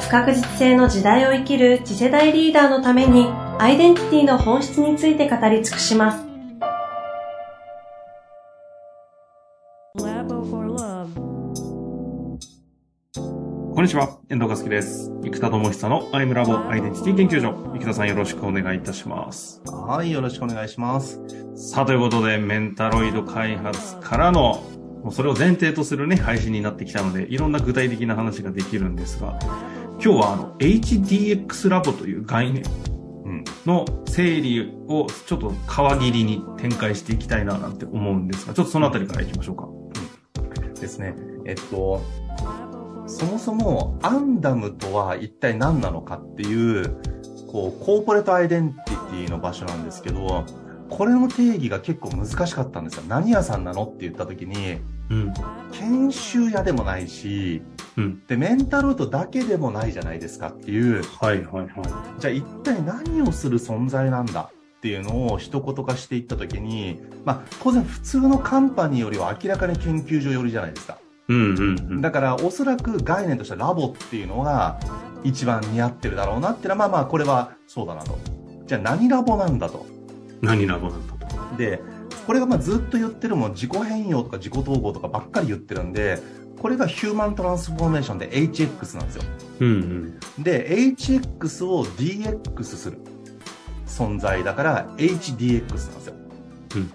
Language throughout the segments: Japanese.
不確実性の時代を生きる次世代リーダーのためにアイデンティティの本質について語り尽くします。こんにちは、遠藤和樹です。生田智久のアイムラボアイデンティティ研究所。生田さんよろしくお願いいたします。はい、よろしくお願いします。さあ、ということで、メンタロイド開発からの、もうそれを前提とするね、配信になってきたので、いろんな具体的な話ができるんですが、今日はあの、HDX ラボという概念の整理をちょっと皮切りに展開していきたいななんて思うんですが、ちょっとそのあたりからいきましょうか。うん、ですね。えっと、そもそもアンダムとは一体何なのかっていう、こう、コーポレートアイデンティティの場所なんですけど、これの定義が結構難しかったんですよ。何屋さんなのって言った時に、うん、研修屋でもないし、うん、で、メンタルートだけでもないじゃないですかっていう。はいはいはい。じゃあ一体何をする存在なんだっていうのを一言化していった時に、まあ当然普通のカンパニーよりは明らかに研究所寄りじゃないですか。うんうんうん、だからおそらく概念としてラボっていうのが一番似合ってるだろうなっていうのはまあまあこれはそうだなと。じゃあ何ラボなんだと。何ラボなんだと。で、これがまあずっと言ってるもん自己変容とか自己統合とかばっかり言ってるんで、これがヒューマントランスフォーメーションで HX なんですよ。うんうん、で、HX を DX する存在だから HDX なんですよ。うん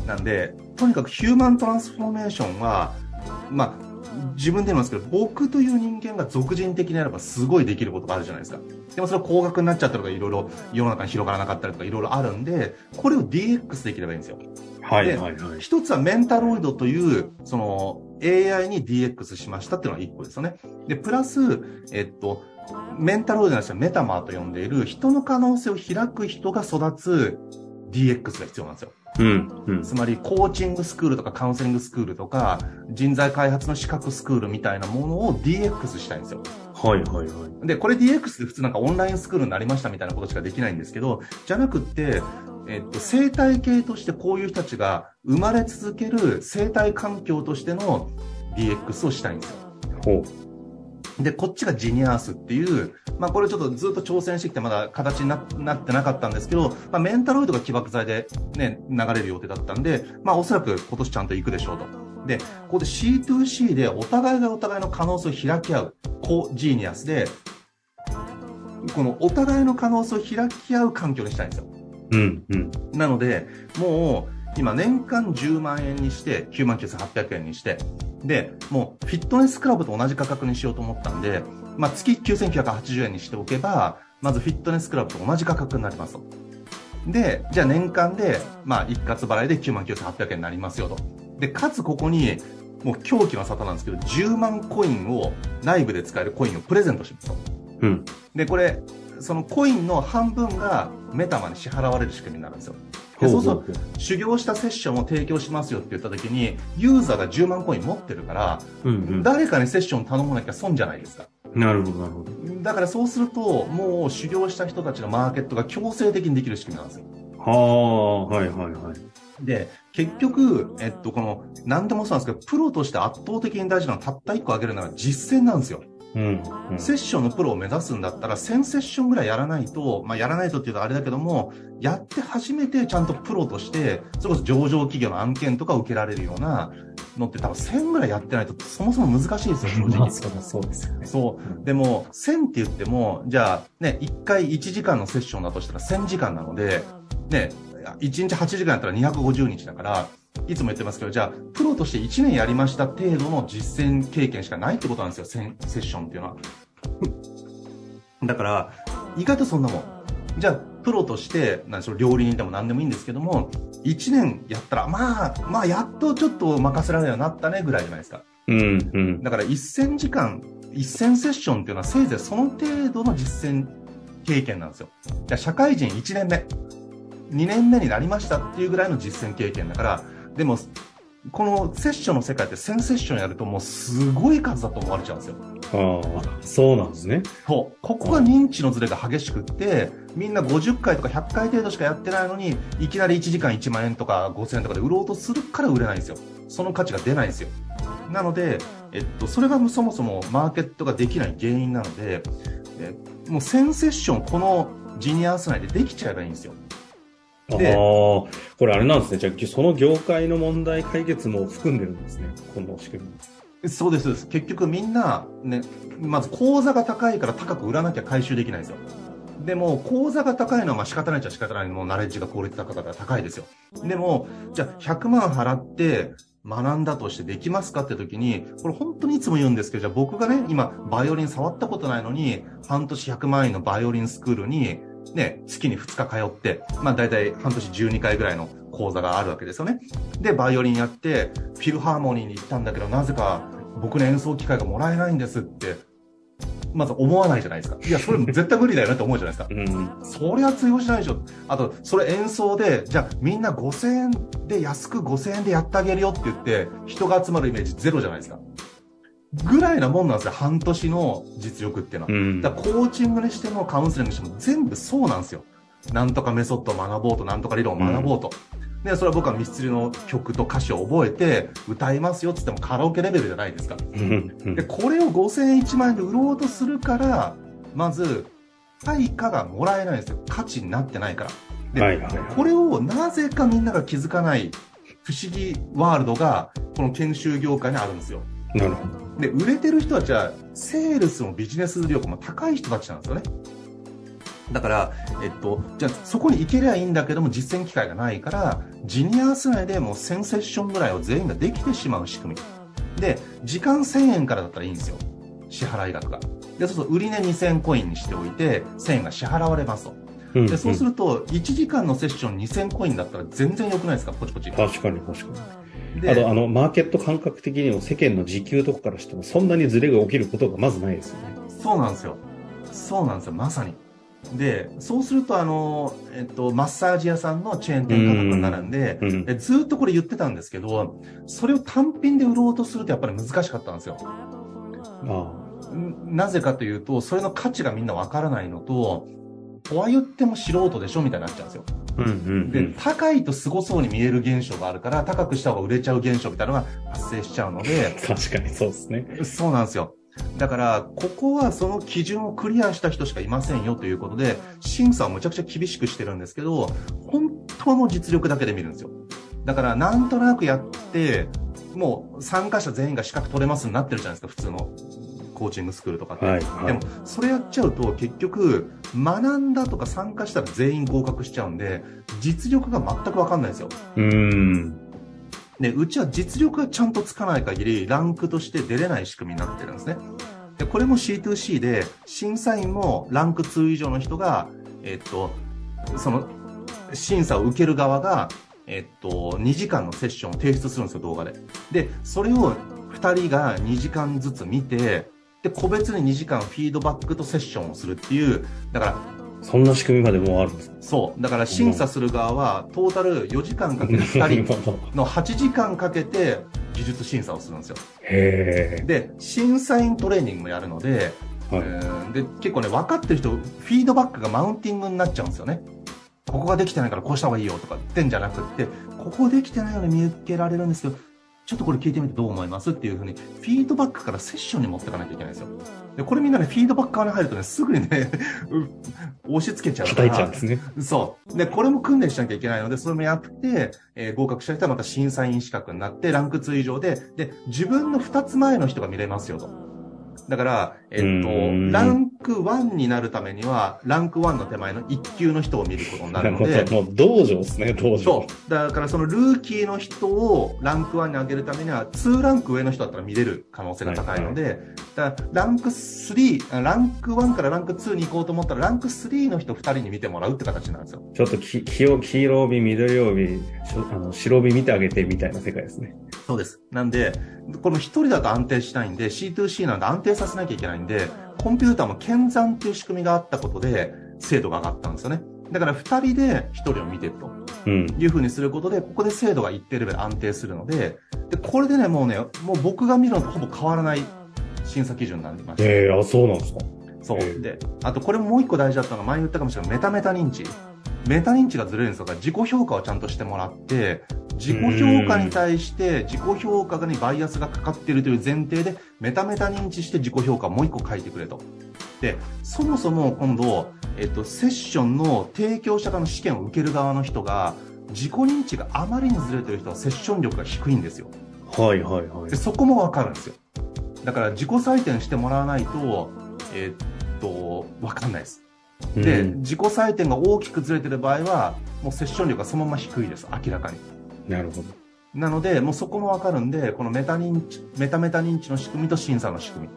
うん、なんで、とにかくヒューマントランスフォーメーションは、まあ、自分で言いますけど、僕という人間が俗人的になればすごいできることがあるじゃないですか。でもそれは高額になっちゃったとかいろいろ世の中に広がらなかったりとかいろいろあるんで、これを DX できればいいんですよ。はいはいはい。一つはメンタロイドという、その AI に DX しましたっていうのが一個ですよね。で、プラス、えっと、メンタロイドじゃなくてメタマーと呼んでいる人の可能性を開く人が育つ DX が必要なんですよ。うんうん、つまり、コーチングスクールとかカウンセリングスクールとか、人材開発の資格スクールみたいなものを DX したいんですよ。はいはいはい。で、これ DX って普通なんかオンラインスクールになりましたみたいなことしかできないんですけど、じゃなくって、えっと、生態系としてこういう人たちが生まれ続ける生態環境としての DX をしたいんですよ。ほう。で、こっちがジニアースっていう、まあこれちょっとずっと挑戦してきてまだ形になってなかったんですけど、まあメンタロイドが起爆剤でね、流れる予定だったんで、まあおそらく今年ちゃんと行くでしょうと。で、ここで C2C でお互いがお互いの可能性を開き合う、コジーニアスで、このお互いの可能性を開き合う環境にしたいんですよ。うんうん。なので、もう、今年間10万円にして、9万9800円にして、で、もうフィットネスクラブと同じ価格にしようと思ったんで、まあ、月9980円にしておけば、まずフィットネスクラブと同じ価格になりますと。で、じゃあ年間で、まあ、一括払いで99,800円になりますよと。で、かつここに、もう狂気の沙汰なんですけど、10万コインを、内部で使えるコインをプレゼントしますと。うん。で、これ、そのコインの半分がメタマに支払われる仕組みになるんですよ。でそうすると、修行したセッションを提供しますよって言った時に、ユーザーが10万コイン持ってるから、うんうん、誰かにセッション頼まなきゃ損じゃないですか。なるほど、なるほど。だからそうすると、もう修行した人たちのマーケットが強制的にできる仕組みなんですよ。はあ、はいはいはい。で、結局、えっと、この、何でもそうなんですけど、プロとして圧倒的に大事なのはたった1個挙げるなら実践なんですよ。うんうん、セッションのプロを目指すんだったら、1000セッションぐらいやらないと、まあ、やらないとっていうとあれだけども、やって初めてちゃんとプロとして、それこそ上場企業の案件とか受けられるようなのって多分1000ぐらいやってないと、そもそも難しいですよ、正直。そうですよね。そう。でも、1000って言っても、じゃあ、ね、1回1時間のセッションだとしたら1000時間なので、ね、1日8時間やったら250日だから、いつも言ってますけど、じゃあ、プロとして1年やりました程度の実践経験しかないってことなんですよ、セッションっていうのは。だから、意外とそんなもん。じゃあ、プロとして、何でしょう、料理人でも何でもいいんですけども、1年やったら、まあ、まあ、やっとちょっと任せられるようになったね、ぐらいじゃないですか。うん、うん。だから、1000時間1000セッションっていうのはせいぜいその程度の実践経験なんですよ。社会人1年目、2年目になりましたっていうぐらいの実践経験だから、でも、このセッションの世界って1000セッションやるともうすごい数だと思われちゃうんですよ。ああ、そうなんですね。そう。ここが認知のズレが激しくって、みんな50回とか100回程度しかやってないのに、いきなり1時間1万円とか5000円とかで売ろうとするから売れないんですよ。その価値が出ないんですよ。なので、えっと、それがそもそもマーケットができない原因なので、えもう1000セッションこのジニアス内でできちゃえばいいんですよ。で、ああ、これあれなんですね。じゃあ、その業界の問題解決も含んでるんですね。この仕組み。そうです。結局みんな、ね、まず口座が高いから高く売らなきゃ回収できないんですよ。でも、口座が高いのはまあ仕方ないっちゃ仕方ないもうナレッジが効率高かったら高いですよ。でも、じゃあ100万払って学んだとしてできますかって時に、これ本当にいつも言うんですけど、じゃあ僕がね、今、バイオリン触ったことないのに、半年100万円のバイオリンスクールに、ね、月に2日通って、まあ大体半年12回ぐらいの講座があるわけですよね。で、バイオリンやって、フィルハーモニーに行ったんだけど、なぜか僕の演奏機会がもらえないんですって、まず思わないじゃないですか。いや、それ絶対無理だよねって思うじゃないですか。うん、そりゃ通用しないでしょ。あと、それ演奏で、じゃあみんな5000円で安く5000円でやってあげるよって言って、人が集まるイメージゼロじゃないですか。ぐらいなもんなんですよ、半年の実力っていうのは。うん、だコーチングにしてもカウンセリングにしても全部そうなんですよ。なんとかメソッドを学ぼうと、なんとか理論を学ぼうと。うん、で、それは僕はミスチルの曲と歌詞を覚えて歌いますよって言ってもカラオケレベルじゃないですか。で、これを5000円1万円で売ろうとするから、まず、対価がもらえないんですよ。価値になってないから。で、はいはいはい、これをなぜかみんなが気づかない不思議ワールドが、この研修業界にあるんですよ。なるほど。で、売れてる人たちは、セールスもビジネス力も高い人たちなんですよね。だから、えっと、じゃあそこに行けりゃいいんだけども実践機会がないから、ジニアース内でもう1000セッションぐらいを全員ができてしまう仕組み。で、時間1000円からだったらいいんですよ。支払い額が。で、そうすると売り値2000コインにしておいて、1000円が支払われますと。で、そうすると、1時間のセッション2000コインだったら全然良くないですか、ポチポチ。確かに確かに。あと、あの、マーケット感覚的にも世間の時給とかからしてもそんなにズレが起きることがまずないですよね。そうなんですよ。そうなんですよ、まさに。で、そうすると、あの、えっと、マッサージ屋さんのチェーン店価格になるんで、うん、ずっとこれ言ってたんですけど、それを単品で売ろうとするとやっぱり難しかったんですよ。ああなぜかというと、それの価値がみんなわからないのと、とは言っても素人でしょみたいになっちゃうんですよ。うんうんうん、で、高いと凄そうに見える現象があるから、高くした方が売れちゃう現象みたいなのが発生しちゃうので。確かにそうですね。そうなんですよ。だから、ここはその基準をクリアした人しかいませんよということで、審査をむちゃくちゃ厳しくしてるんですけど、本当の実力だけで見るんですよ。だから、なんとなくやって、もう参加者全員が資格取れますになってるじゃないですか、普通のコーチングスクールとかって。はいはい、でも、それやっちゃうと結局、学んだとか参加したら全員合格しちゃうんで、実力が全くわかんないんですよ。うん。で、うちは実力がちゃんとつかない限り、ランクとして出れない仕組みになってるんですね。で、これも C2C で、審査員もランク2以上の人が、えっと、その、審査を受ける側が、えっと、2時間のセッションを提出するんですよ、動画で。で、それを2人が2時間ずつ見て、で、個別に2時間フィードバックとセッションをするっていう、だから、そんな仕組みまでもあるんですそう。だから審査する側は、トータル4時間かけて 2人の8時間かけて技術審査をするんですよ。へで、審査員トレーニングもやるので、はい、えー、で、結構ね、分かってる人、フィードバックがマウンティングになっちゃうんですよね。ここができてないからこうした方がいいよとか言ってんじゃなくって、ここできてないように見受けられるんですけど、ちょっとこれ聞いてみてどう思いますっていうふうに、フィードバックからセッションに持っていかなきゃいけないんですよ。で、これみんなね、フィードバック側に入るとね、すぐにね 押し付けちゃう。叩いちゃうんですね。そう。で、これも訓練しなきゃいけないので、それもやって、えー、合格した人はまた審査員資格になって、ランク2以上で、で、自分の2つ前の人が見れますよと。だから、えっと、ランク1になるためには、ランク1の手前の1級の人を見ることになるので。もう道場ですね、道場。そう。だからそのルーキーの人をランク1に上げるためには、2ランク上の人だったら見れる可能性が高いので、はいはい、だからランク3、ランク1からランク2に行こうと思ったら、ランク3の人2人に見てもらうって形なんですよ。ちょっとき黄黄色帯、緑帯、あの白帯見てあげてみたいな世界ですね。そうです。なんで、この一人だと安定しないんで、C2C なんで安定させなきゃいけないんで、コンピューターも検算っていう仕組みがあったことで、精度が上がったんですよね。だから二人で一人を見てるとうん。いうふうにすることで、ここで精度が一定レベル安定するので、で、これでね、もうね、もう僕が見るのとほぼ変わらない審査基準になりました。ええあ、そうなんですか。そう。ええで、あとこれももう一個大事だったのが前言ったかもしれないメタメタ認知。メタ認知がずれるんですよ。だから自己評価をちゃんとしてもらって、自己評価に対して自己評価にバイアスがかかっているという前提で、メタメタ認知して自己評価をもう一個書いてくれと。で、そもそも今度、えっと、セッションの提供者側の試験を受ける側の人が、自己認知があまりにずれてる人はセッション力が低いんですよ。はいはいはいで、。そこもわかるんですよ。だから自己採点してもらわないと、えっと、わかんないです。で、うん自己採点が大きくずれてる場合は、もうセッション力がそのまま低いです。明らかに。なるほど。なので、もうそこもわかるんで、このメタ認知、メタメタ認知の仕組みと審査の仕組み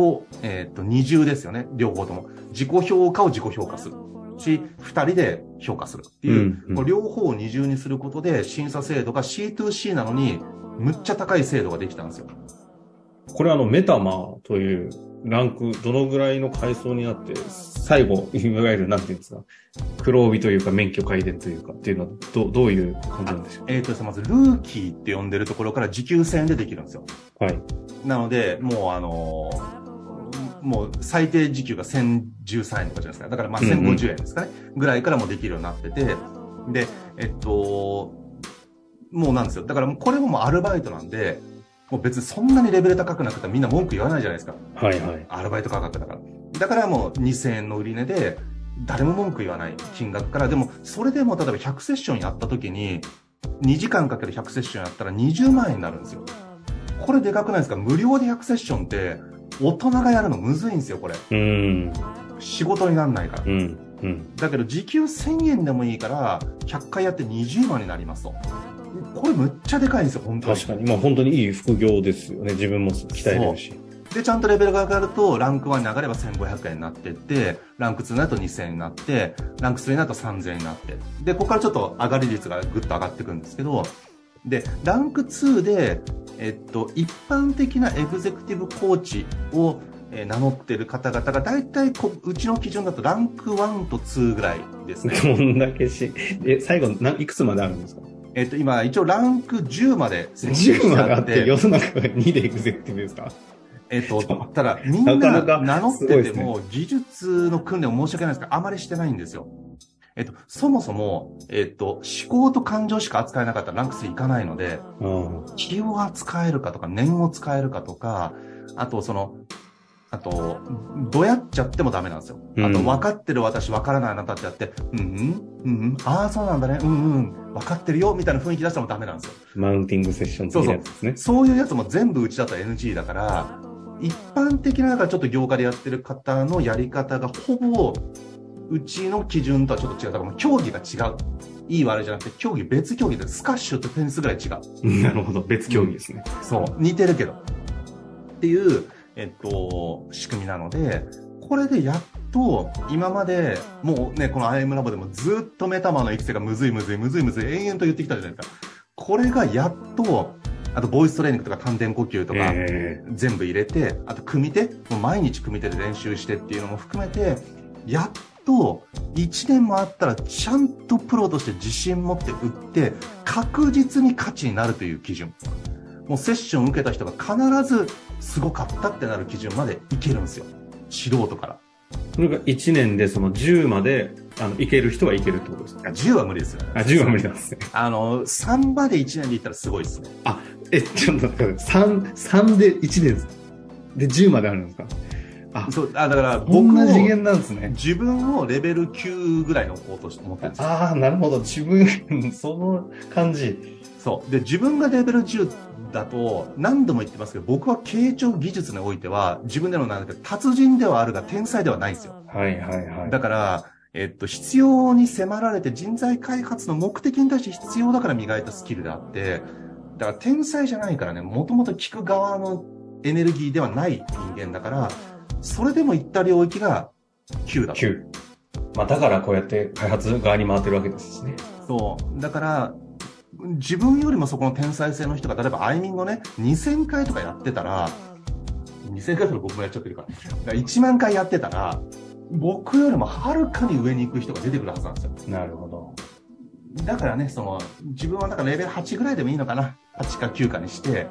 を、えっと、二重ですよね。両方とも。自己評価を自己評価する。し、二人で評価するっていう、うんうん両方を二重にすることで、審査精度が C2C なのに、むっちゃ高い精度ができたんですよ。これあの、メタマというランク、どのぐらいの階層にあって、最後、いわゆる、なんていうんですか、黒帯というか、免許改伝というかっていうのは、どどういう感じなんでしょえっ、とですね、まず、ルーキーって呼んでるところから時給1000円でできるんですよ。うはい。なので、もうあのーもう最低時給が1013円とかじゃないですか。だからまあうんうん1050円ですかね。ぐらいからもできるようになってて。で、えっと、もうなんですよ。だからこれももうアルバイトなんで、もう別にそんなにレベル高くなくてみんな文句言わないじゃないですか。はいはい。アルバイト価格だから。だからもう2000円の売り値で、誰も文句言わない金額から、でもそれでも例えば100セッションやった時に、2時間かける100セッションやったら20万円になるんですよ。これでかくないですか？無料で100セッションって、大人がやるのむずいんですよ、これ。うん。仕事になんないから。うん。うん。だけど時給1000円でもいいから、100回やって20万になりますと。これむっちゃでかいんですよ、本当に。確かに。まあ本当にいい副業ですよね。自分も鍛えれるし。で、ちゃんとレベルが上がると、ランク1に上がれば1500円になってって、ランク2になると2000円になって、ランク3になると3000円になって。で、ここからちょっと上がり率がぐっと上がってくるんですけど、で、ランク2で、えっと、一般的なエグゼクティブコーチを、えー名乗ってる方々が、大体こ、うちの基準だとランク1と2ぐらいですね。どんだけし、え、最後、ないくつまであるんですか？えっと、今、一応ランク10まで設定して ?10 までああって世の中が2でエグゼクティブですか？えっと、ただ、みんな名乗ってても、技術の訓練を申し訳ないんですが、あまりしてないんですよ。えっと、そもそも、えっと、思考と感情しか扱えなかったらランク3いかないので。気を扱えるかとか、念を使えるかとか、あと、その、あと、どやっちゃってもダメなんですよ。あと、うん分かってる私、分からないあなたってやって、うんうん、うんうん、ああ、そうなんだね、うんうん、分かってるよ、みたいな雰囲気出してもダメなんですよ。マウンティングセッション的なやつですね。そういうやつも全部うちだと NG だから、一般的な、ちょっと業界でやってる方のやり方がほぼ、うちの基準とはちょっと違う。だから競技が違う。いい悪いじゃなくて、競技別競技で、スカッシュとテニスぐらい違う。なるほど。別競技ですね。そう。似てるけど。っていう、えっと、仕組みなので、これでやっと、今まで、もうね、この IM ラボでもずっとメタマの育成がむずいむずいむずいむずい延々と言ってきたじゃないですか。これがやっと、あと、ボイストレーニングとか丹田呼吸とか、え全部入れて、あと組み手、もう毎日組み手で練習してっていうのも含めて、やっと1年もあったらちゃんとプロとして自信持って打って、確実に価値になるという基準。もうセッション受けた人が必ずすごかったってなる基準までいけるんですよ。素人から。それが1年でその10まで、あの、いける人はいけるってことですか？あ10は無理ですよ、ね。あ、10は無理なんですね。あの、3まで1年でいったらすごいですね。え、ちょっと待ってください。3、3で1年で、10まであるんですか？あ、そう、あだからこ僕も次元なんですね。自分をレベル9ぐらいの置こうと思ってるんですよああ、なるほど。自分、その感じ。そう。で、自分がレベル10だと、何度も言ってますけど、僕は傾聴技術においては、自分でのなんだけど、達人ではあるが天才ではないんですよ。はいはいはい。だから、えっと、必要に迫られて人材開発の目的に対して必要だから磨いたスキルであって、だから天才じゃないからね、もともと聞く側のエネルギーではない人間だから、それでも行った領域が9だと。9。まあだからこうやって開発側に回ってるわけですしね。そう。だから、自分よりもそこの天才性の人が、例えばアイミングをね、2000回とかやってたら、2000回とか僕もやっちゃってるから、だから1万回やってたら、僕よりもはるかに上に行く人が出てくるはずなんですよ。なるほど。だからね、その、自分はだからレベル8ぐらいでもいいのかな。8か9かにして、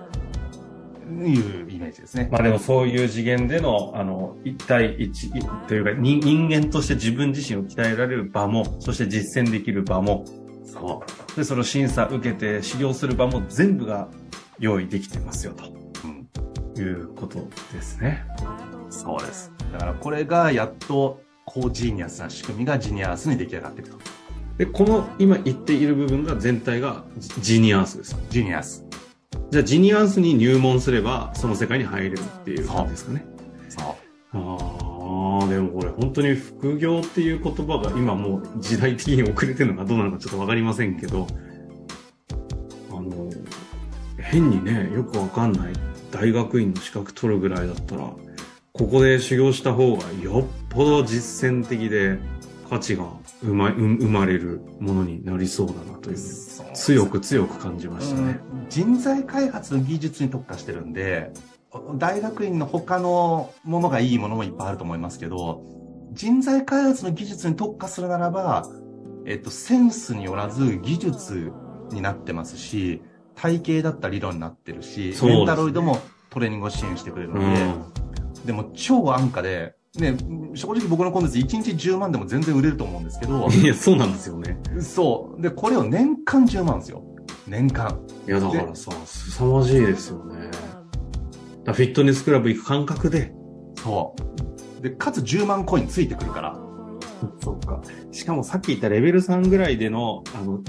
いうイメージですね。まあでもそういう次元での、あの、一対一というか、人人間として自分自身を鍛えられる場も、そして実践できる場も、そで、その審査受けて修行する場も全部が用意できてますよ、う。うん。ということですね。そうです。だからこれがやっと、こうジーニアスな仕組みがジニアースに出来上がっていくと。で、この今言っている部分が全体がジジニアースです。ジニアス。じゃあジニアースに入門すれば、その世界に入れるっていう感じですかね。あ。あ、でもこれ本当に副業っていう言葉が今もう時代的に遅れてるのかどうなのかちょっとわかりませんけど、あの、変にね、よくわかんない大学院の資格取るぐらいだったら、ここで修行した方がよっぽど実践的で価値が生ま生生まれるものになりそうだなという、強く強く感じましたね。人材開発の技術に特化してるんで、大学院の他のものがいいものもいっぱいあると思いますけど、人材開発の技術に特化するならば、えっと、センスによらず技術になってますし、体系だった理論になってるし、ね。メンタロイドもトレーニングを支援してくれるので、でも超安価で、ね、正直僕のコンテンツ1日10万でも全然売れると思うんですけどうん。、いや、そうなんですよね。そう。で、これを年間10万ですよ。年間。いや、だからさ、凄まじいですよね。フィットネスクラブ行く感覚で。そう。で、かつ10万コインついてくるから。そうか。しかもさっき言ったレベル3ぐらいでの、あの、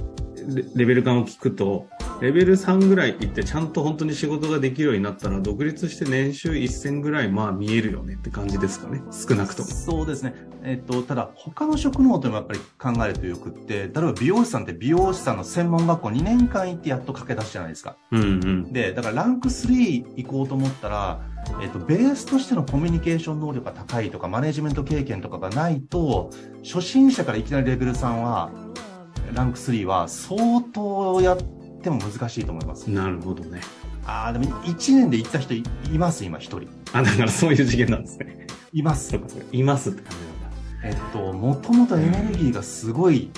レレベル感を聞くと、レベル3ぐらい行ってちゃんと本当に仕事ができるようになったら、独立して年収1000ぐらい、まあ見えるよねって感じですかね。少なくとも。そうですね。えっと、ただ、他の職能というのもやっぱり考えるとよくって、例えば美容師さんって美容師さんの専門学校2年間行ってやっと駆け出しじゃないですか。うんうん。で、だからランク3行こうと思ったら、えっと、ベースとしてのコミュニケーション能力が高いとか、マネジメント経験とかがないと、初心者からいきなりレベル3は、ランク3は相当やっても難しいと思います。なるほどね。ああ、でも1年で行った人いいます、今1人。あ、だからそういう次元なんですね。いますそ。うかそうか。いますって感じなんだ。えっと、もともとエネルギーがすごい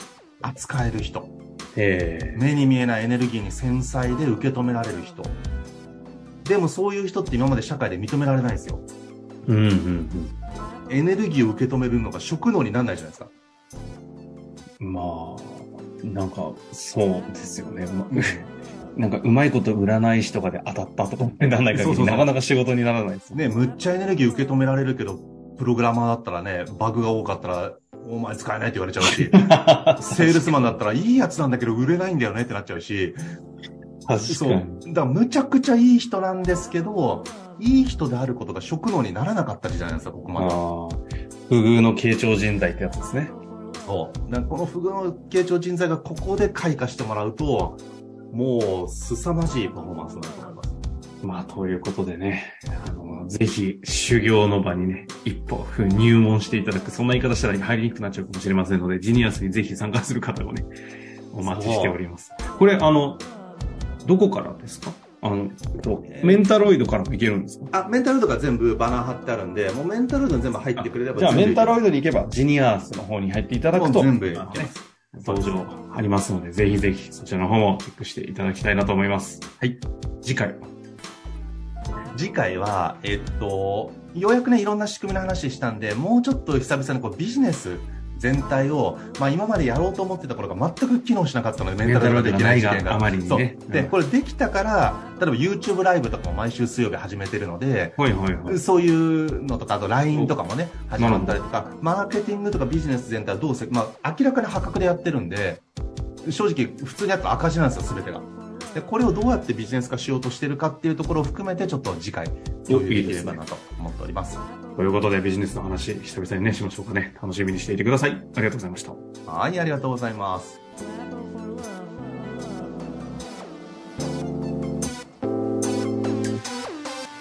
扱える人。へえ。目に見えないエネルギーに繊細で受け止められる人。でもそういう人って今まで社会で認められないんですよ。うんうんうん。エネルギーを受け止めるのが職能にならないじゃないですか。まあ、なんか、そうですよね。ま なんか、うまいこと占い師とかで当たったとかってならない限り、なかなか仕事にならないですね。ね、むっちゃエネルギー受け止められるけど、プログラマーだったらね、バグが多かったら、お前使えないって言われちゃうし、セールスマンだったらいいやつなんだけど売れないんだよねってなっちゃうし、確そう。だからむちゃくちゃいい人なんですけど、いい人であることが職能にならなかったじゃないですか、ここまで。ああ。不遇の傾聴人材ってやつですね。そう。この不遇の傾聴人材がここで開花してもらうと、もう、凄まじいパフォーマンスになると思います。まあ、ということでね、あの、ぜひ、修行の場にね、一歩入門していただく、そんな言い方したら入りにくくなっちゃうかもしれませんので、ジニアスにぜひ参加する方をね、お待ちしております。これ、あの、どこからですか？あの、とメンタロイドからもいけるんですか？あ、メンタロイドが全部バナー貼ってあるんで、もうメンタロイドに全部入ってくれればじゃあ、メンタロイイドに行けば、ジニアースの方に入っていただくと、全部いけます登場ありますので、ぜひぜひそちらの方もチェックしていただきたいなと思います。はい。次回は？次回は、えっと、ようやくね、いろんな仕組みの話したんで、もうちょっと久々にこうビジネス全体を、まあ今までやろうと思ってた頃が全く機能しなかったので、メンタルができない事件が。あまりにねそう。で、うんこれできたから、例えば YouTube ライブとかも毎週水曜日始めてるので、はいはいはい。そういうのとか、あと LINE とかもね、始まったりとか、マーケティングとかビジネス全体をどうせ、まあ明らかに破格でやってるんで、正直普通にやっぱ赤字なんですよ、すべてが。で、これをどうやってビジネス化しようとしてるかっていうところを含めて、ちょっと次回、共有できればなと思っております。ということで、ビジネスの話、久々にね、しましょうかね。楽しみにしていてください。ありがとうございました。はい、ありがとうございます。